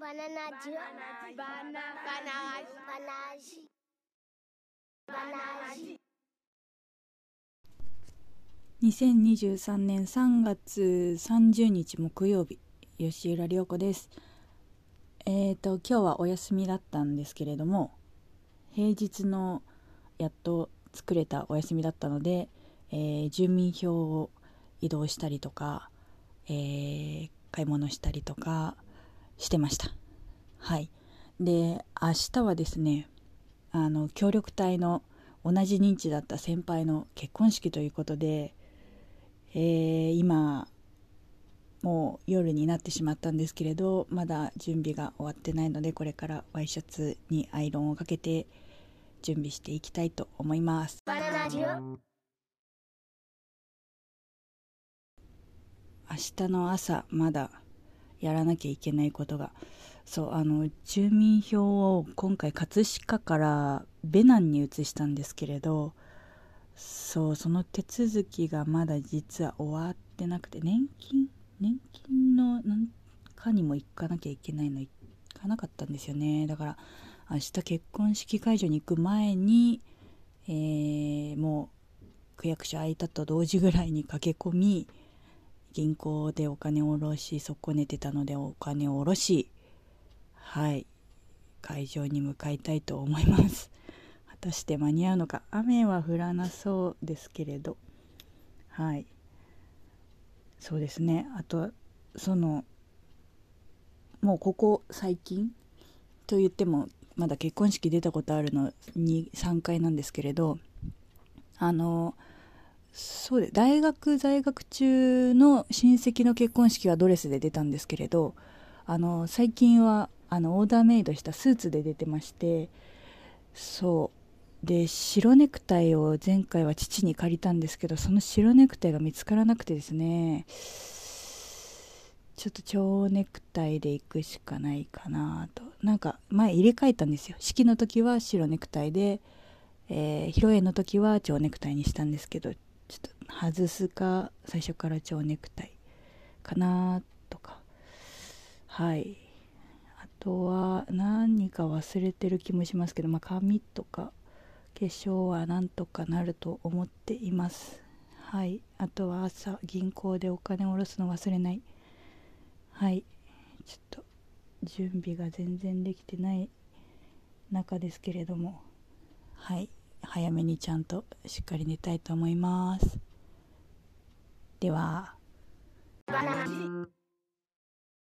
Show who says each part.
Speaker 1: バナナジュバナナバナジバナジ
Speaker 2: 2023年3月30日木曜日。吉浦涼子です。えーと今日はお休みだったんですけれども平日のやっと作れたお休みだったので、えー住民票を移動したりとか、えー買い物したりとかしてました。はい。で明日はですねあの協力隊の同じ認知だった先輩の結婚式ということで、えー今もう夜になってしまったんですけれどまだ準備が終わってないのでこれからワイシャツにアイロンをかけて準備していきたいと思います。明日の朝まだやらなきゃいけないことが。そうあの住民票を今回葛飾からベナンに移したんですけれどそうその手続きがまだ実は終わってなくて年金年金のなんかにも行かなきゃいけないの行かなかったんですよね。だから明日結婚式会場に行く前に、えーもう区役所空いたと同時ぐらいに駆け込み銀行でお金を下ろし損ねてたのでお金を下ろしはい会場に向かいたいと思います。果たして間に合うのか。雨は降らなそうですけれど。はい。そうですね。あとそのもうここ最近と言ってもまだ結婚式出たことあるのに3回なんですけれどあのそうで大学在学中の親戚の結婚式はドレスで出たんですけれどあの最近はあのオーダーメイドしたスーツで出てましてそう。で白ネクタイを前回は父に借りたんですけどその白ネクタイが見つからなくてですねちょっと蝶ネクタイで行くしかないかなと。なんか前入れ替えたんですよ。式の時は白ネクタイで、えー披露宴の時は蝶ネクタイにしたんですけどちょっと外すか最初から蝶ネクタイかなとか。はい。あとは何か忘れてる気もしますけど、まあ、髪とか化粧はなんとかなると思っています。はい。あとは朝銀行でお金を下ろすの忘れない。はい。ちょっと準備が全然できてない中ですけれども。はい。早めにちゃんとしっかり寝たいと思います。では。
Speaker 1: バナナ